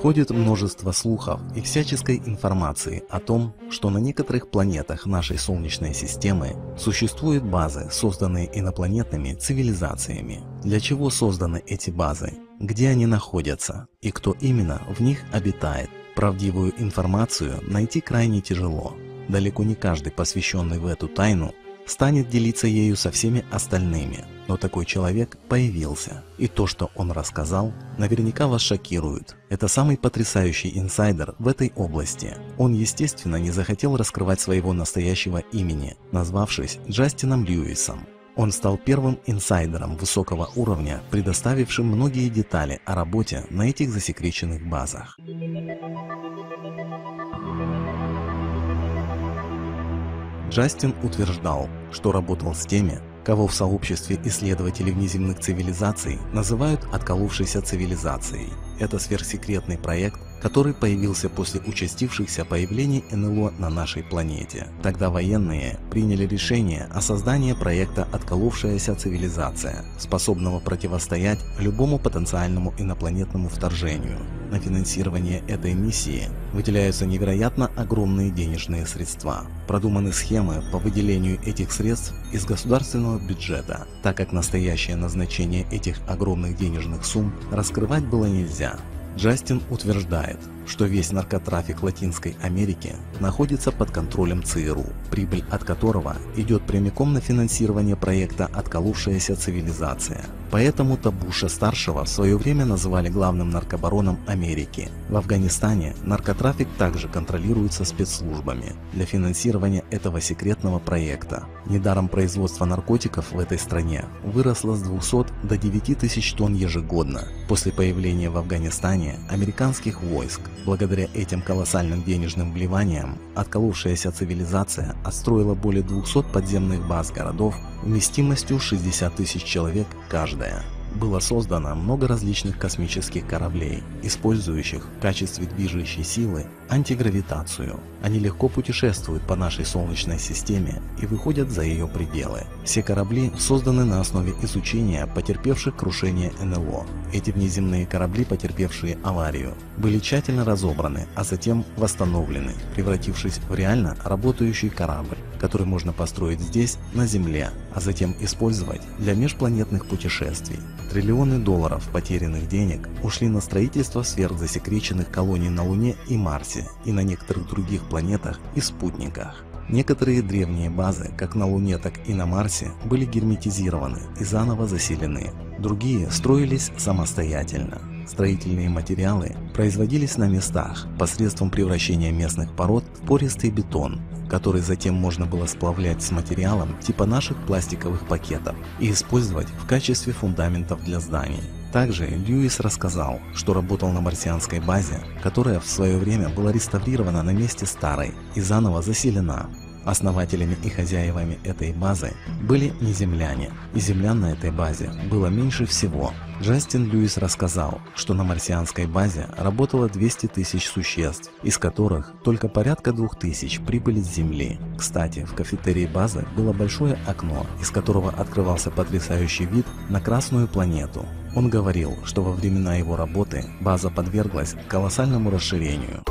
Ходит множество слухов и всяческой информации о том, что на некоторых планетах нашей Солнечной системы существуют базы, созданные инопланетными цивилизациями. Для чего созданы эти базы? Где они находятся? И кто именно в них обитает? Правдивую информацию найти крайне тяжело. Далеко не каждый, посвященный в эту тайну, станет делиться ею со всеми остальными. Но такой человек появился. И то, что он рассказал, наверняка вас шокирует. Это самый потрясающий инсайдер в этой области. Он, естественно, не захотел раскрывать своего настоящего имени, назвавшись Джастином Льюисом. Он стал первым инсайдером высокого уровня, предоставившим многие детали о работе на этих засекреченных базах. Джастин утверждал, что работал с теми, кого в сообществе исследователей внеземных цивилизаций называют отколовшейся цивилизацией. Это сверхсекретный проект, который появился после участившихся появлений НЛО на нашей планете. Тогда военные приняли решение о создании проекта «Отколовшаяся цивилизация», способного противостоять любому потенциальному инопланетному вторжению. На финансирование этой миссии выделяются невероятно огромные денежные средства. Продуманы схемы по выделению этих средств из государственного бюджета, так как настоящее назначение этих огромных денежных сумм раскрывать было нельзя. Джастин утверждает, что весь наркотрафик Латинской Америки находится под контролем ЦРУ, прибыль от которого идет прямиком на финансирование проекта «Отколовшаяся цивилизация». Поэтому-то Буша-старшего в свое время называли главным наркобароном Америки. В Афганистане наркотрафик также контролируется спецслужбами для финансирования этого секретного проекта. Недаром производство наркотиков в этой стране выросло с 200 до 9 тысяч тонн ежегодно после появления в Афганистане американских войск. Благодаря этим колоссальным денежным вливаниям отколовшаяся цивилизация отстроила более 200 подземных баз городов вместимостью 60 тысяч человек каждая было создано много различных космических кораблей, использующих в качестве движущей силы антигравитацию. Они легко путешествуют по нашей Солнечной системе и выходят за ее пределы. Все корабли созданы на основе изучения потерпевших крушение НЛО. Эти внеземные корабли, потерпевшие аварию, были тщательно разобраны, а затем восстановлены, превратившись в реально работающий корабль, который можно построить здесь, на Земле, а затем использовать для межпланетных путешествий. Триллионы долларов потерянных денег ушли на строительство сверхзасекреченных колоний на Луне и Марсе и на некоторых других планетах и спутниках. Некоторые древние базы, как на Луне, так и на Марсе, были герметизированы и заново заселены. Другие строились самостоятельно. Строительные материалы производились на местах посредством превращения местных пород в пористый бетон, который затем можно было сплавлять с материалом типа наших пластиковых пакетов и использовать в качестве фундаментов для зданий. Также Льюис рассказал, что работал на марсианской базе, которая в свое время была реставрирована на месте старой и заново заселена. Основателями и хозяевами этой базы были не земляне, и землян на этой базе было меньше всего. Джастин Льюис рассказал, что на марсианской базе работало 200 тысяч существ, из которых только порядка 2000 прибыли с Земли. Кстати, в кафетерии базы было большое окно, из которого открывался потрясающий вид на Красную планету. Он говорил, что во времена его работы база подверглась колоссальному расширению.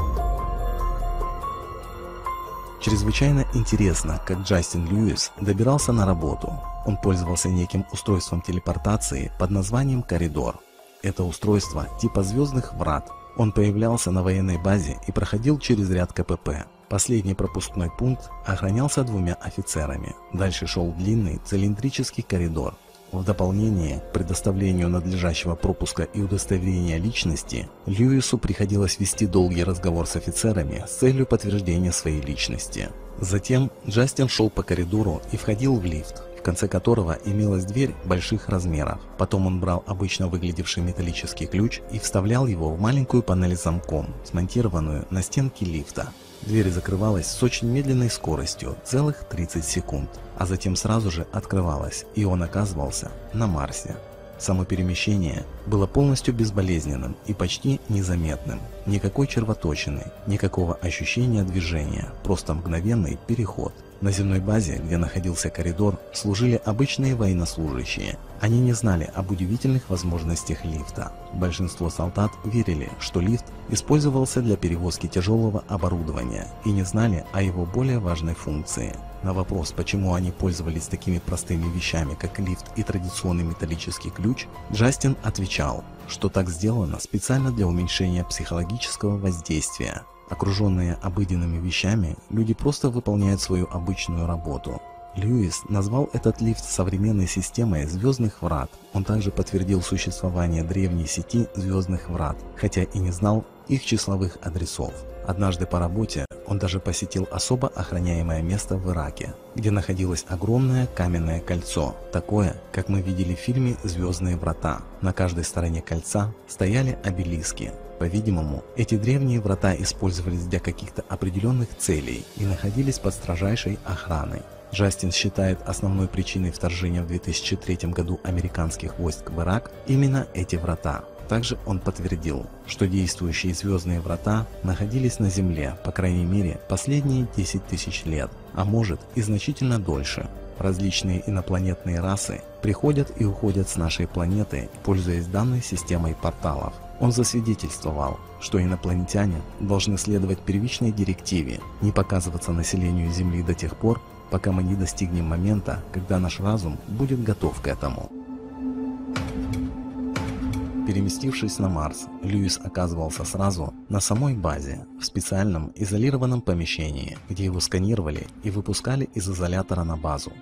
Чрезвычайно интересно, как Джастин Льюис добирался на работу. Он пользовался неким устройством телепортации под названием «Коридор». Это устройство типа звездных врат. Он появлялся на военной базе и проходил через ряд КПП. Последний пропускной пункт охранялся двумя офицерами. Дальше шел длинный цилиндрический коридор, в дополнение к предоставлению надлежащего пропуска и удостоверения личности, Льюису приходилось вести долгий разговор с офицерами с целью подтверждения своей личности. Затем Джастин шел по коридору и входил в лифт, в конце которого имелась дверь больших размеров. Потом он брал обычно выглядевший металлический ключ и вставлял его в маленькую панель с замком, смонтированную на стенке лифта. Дверь закрывалась с очень медленной скоростью, целых 30 секунд, а затем сразу же открывалась, и он оказывался на Марсе. Само перемещение было полностью безболезненным и почти незаметным. Никакой червоточины, никакого ощущения движения, просто мгновенный переход. На земной базе, где находился коридор, служили обычные военнослужащие. Они не знали об удивительных возможностях лифта. Большинство солдат верили, что лифт использовался для перевозки тяжелого оборудования и не знали о его более важной функции. На вопрос, почему они пользовались такими простыми вещами, как лифт и традиционный металлический ключ, Джастин отвечал, что так сделано специально для уменьшения психологического воздействия. Окруженные обыденными вещами, люди просто выполняют свою обычную работу. Льюис назвал этот лифт современной системой звездных врат. Он также подтвердил существование древней сети звездных врат, хотя и не знал их числовых адресов. Однажды по работе он даже посетил особо охраняемое место в Ираке, где находилось огромное каменное кольцо, такое, как мы видели в фильме «Звездные врата». На каждой стороне кольца стояли обелиски. По-видимому, эти древние врата использовались для каких-то определенных целей и находились под строжайшей охраной. Джастин считает основной причиной вторжения в 2003 году американских войск в Ирак именно эти врата. Также он подтвердил, что действующие звездные врата находились на Земле, по крайней мере, последние 10 тысяч лет, а может и значительно дольше. Различные инопланетные расы приходят и уходят с нашей планеты, пользуясь данной системой порталов. Он засвидетельствовал, что инопланетяне должны следовать первичной директиве не показываться населению Земли до тех пор, пока мы не достигнем момента, когда наш разум будет готов к этому. Переместившись на Марс, Льюис оказывался сразу на самой базе, в специальном изолированном помещении, где его сканировали и выпускали из изолятора на базу.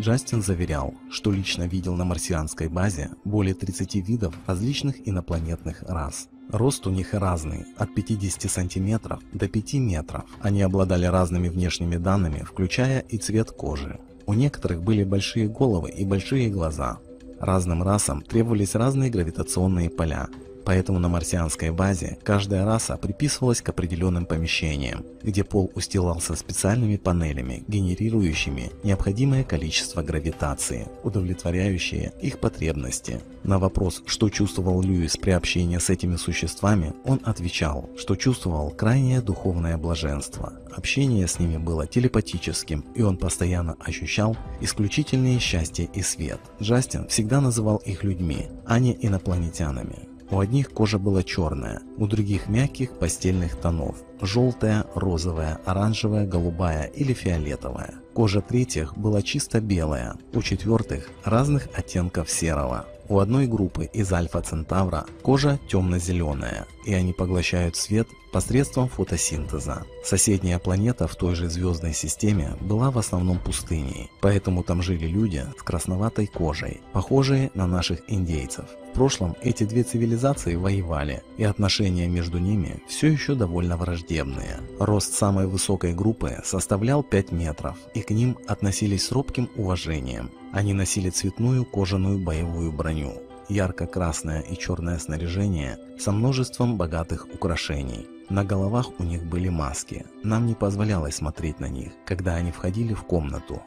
Джастин заверял, что лично видел на марсианской базе более 30 видов различных инопланетных рас. Рост у них разный, от 50 сантиметров до 5 метров. Они обладали разными внешними данными, включая и цвет кожи. У некоторых были большие головы и большие глаза, Разным расам требовались разные гравитационные поля, Поэтому на марсианской базе каждая раса приписывалась к определенным помещениям, где пол устилался специальными панелями, генерирующими необходимое количество гравитации, удовлетворяющее их потребности. На вопрос, что чувствовал Льюис при общении с этими существами, он отвечал, что чувствовал крайнее духовное блаженство. Общение с ними было телепатическим, и он постоянно ощущал исключительное счастье и свет. Джастин всегда называл их людьми, а не инопланетянами. У одних кожа была черная, у других мягких постельных тонов, желтая, розовая, оранжевая, голубая или фиолетовая. Кожа третьих была чисто белая, у четвертых разных оттенков серого. У одной группы из Альфа Центавра кожа темно-зеленая, и они поглощают свет посредством фотосинтеза. Соседняя планета в той же звездной системе была в основном пустыней, поэтому там жили люди с красноватой кожей, похожие на наших индейцев. Прошлом эти две цивилизации воевали, и отношения между ними все еще довольно враждебные. Рост самой высокой группы составлял 5 метров, и к ним относились с робким уважением. Они носили цветную кожаную боевую броню, ярко-красное и черное снаряжение со множеством богатых украшений. На головах у них были маски. Нам не позволялось смотреть на них, когда они входили в комнату.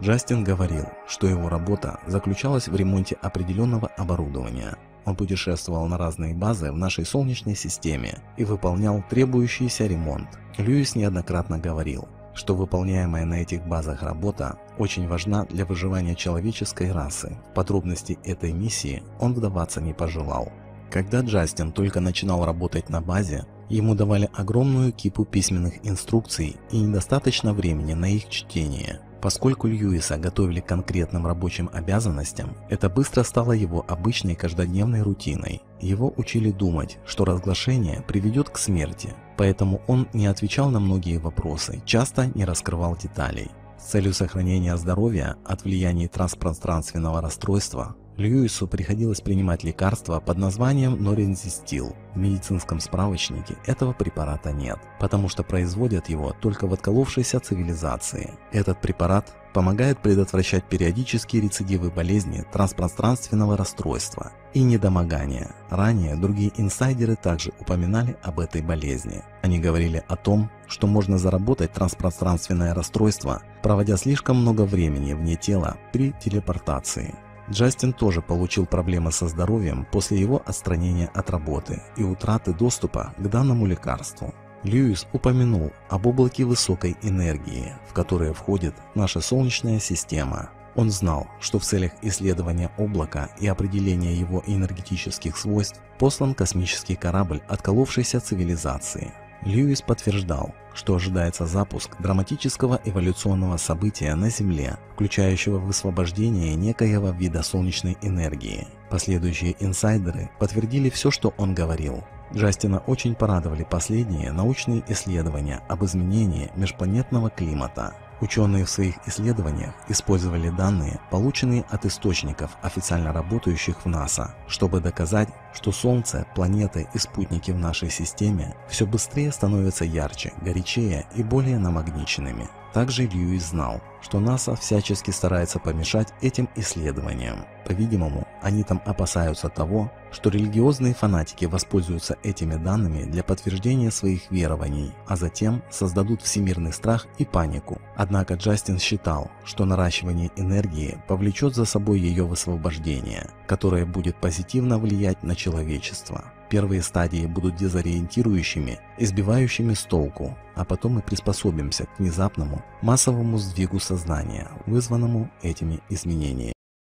Джастин говорил, что его работа заключалась в ремонте определенного оборудования. Он путешествовал на разные базы в нашей Солнечной системе и выполнял требующийся ремонт. Льюис неоднократно говорил, что выполняемая на этих базах работа очень важна для выживания человеческой расы. Подробности этой миссии он вдаваться не пожелал. Когда Джастин только начинал работать на базе, ему давали огромную кипу письменных инструкций и недостаточно времени на их чтение. Поскольку Льюиса готовили к конкретным рабочим обязанностям, это быстро стало его обычной каждодневной рутиной. Его учили думать, что разглашение приведет к смерти, поэтому он не отвечал на многие вопросы, часто не раскрывал деталей. С целью сохранения здоровья от влияния транспространственного расстройства Льюису приходилось принимать лекарство под названием Норензистил. В медицинском справочнике этого препарата нет, потому что производят его только в отколовшейся цивилизации. Этот препарат помогает предотвращать периодические рецидивы болезни транспространственного расстройства и недомогания. Ранее другие инсайдеры также упоминали об этой болезни. Они говорили о том, что можно заработать транспространственное расстройство, проводя слишком много времени вне тела при телепортации. Джастин тоже получил проблемы со здоровьем после его отстранения от работы и утраты доступа к данному лекарству. Льюис упомянул об облаке высокой энергии, в которое входит наша Солнечная система. Он знал, что в целях исследования облака и определения его энергетических свойств послан космический корабль отколовшейся цивилизации. Льюис подтверждал, что ожидается запуск драматического эволюционного события на Земле, включающего высвобождение некоего вида солнечной энергии. Последующие инсайдеры подтвердили все, что он говорил. Джастина очень порадовали последние научные исследования об изменении межпланетного климата. Ученые в своих исследованиях использовали данные, полученные от источников, официально работающих в НАСА, чтобы доказать, что Солнце, планеты и спутники в нашей системе все быстрее становятся ярче, горячее и более намагниченными. Также Льюис знал, что НАСА всячески старается помешать этим исследованиям. По-видимому, они там опасаются того, что религиозные фанатики воспользуются этими данными для подтверждения своих верований, а затем создадут всемирный страх и панику. Однако Джастин считал, что наращивание энергии повлечет за собой ее высвобождение, которое будет позитивно влиять на человечество. Первые стадии будут дезориентирующими, избивающими с толку, а потом мы приспособимся к внезапному массовому сдвигу сознания, вызванному этими изменениями.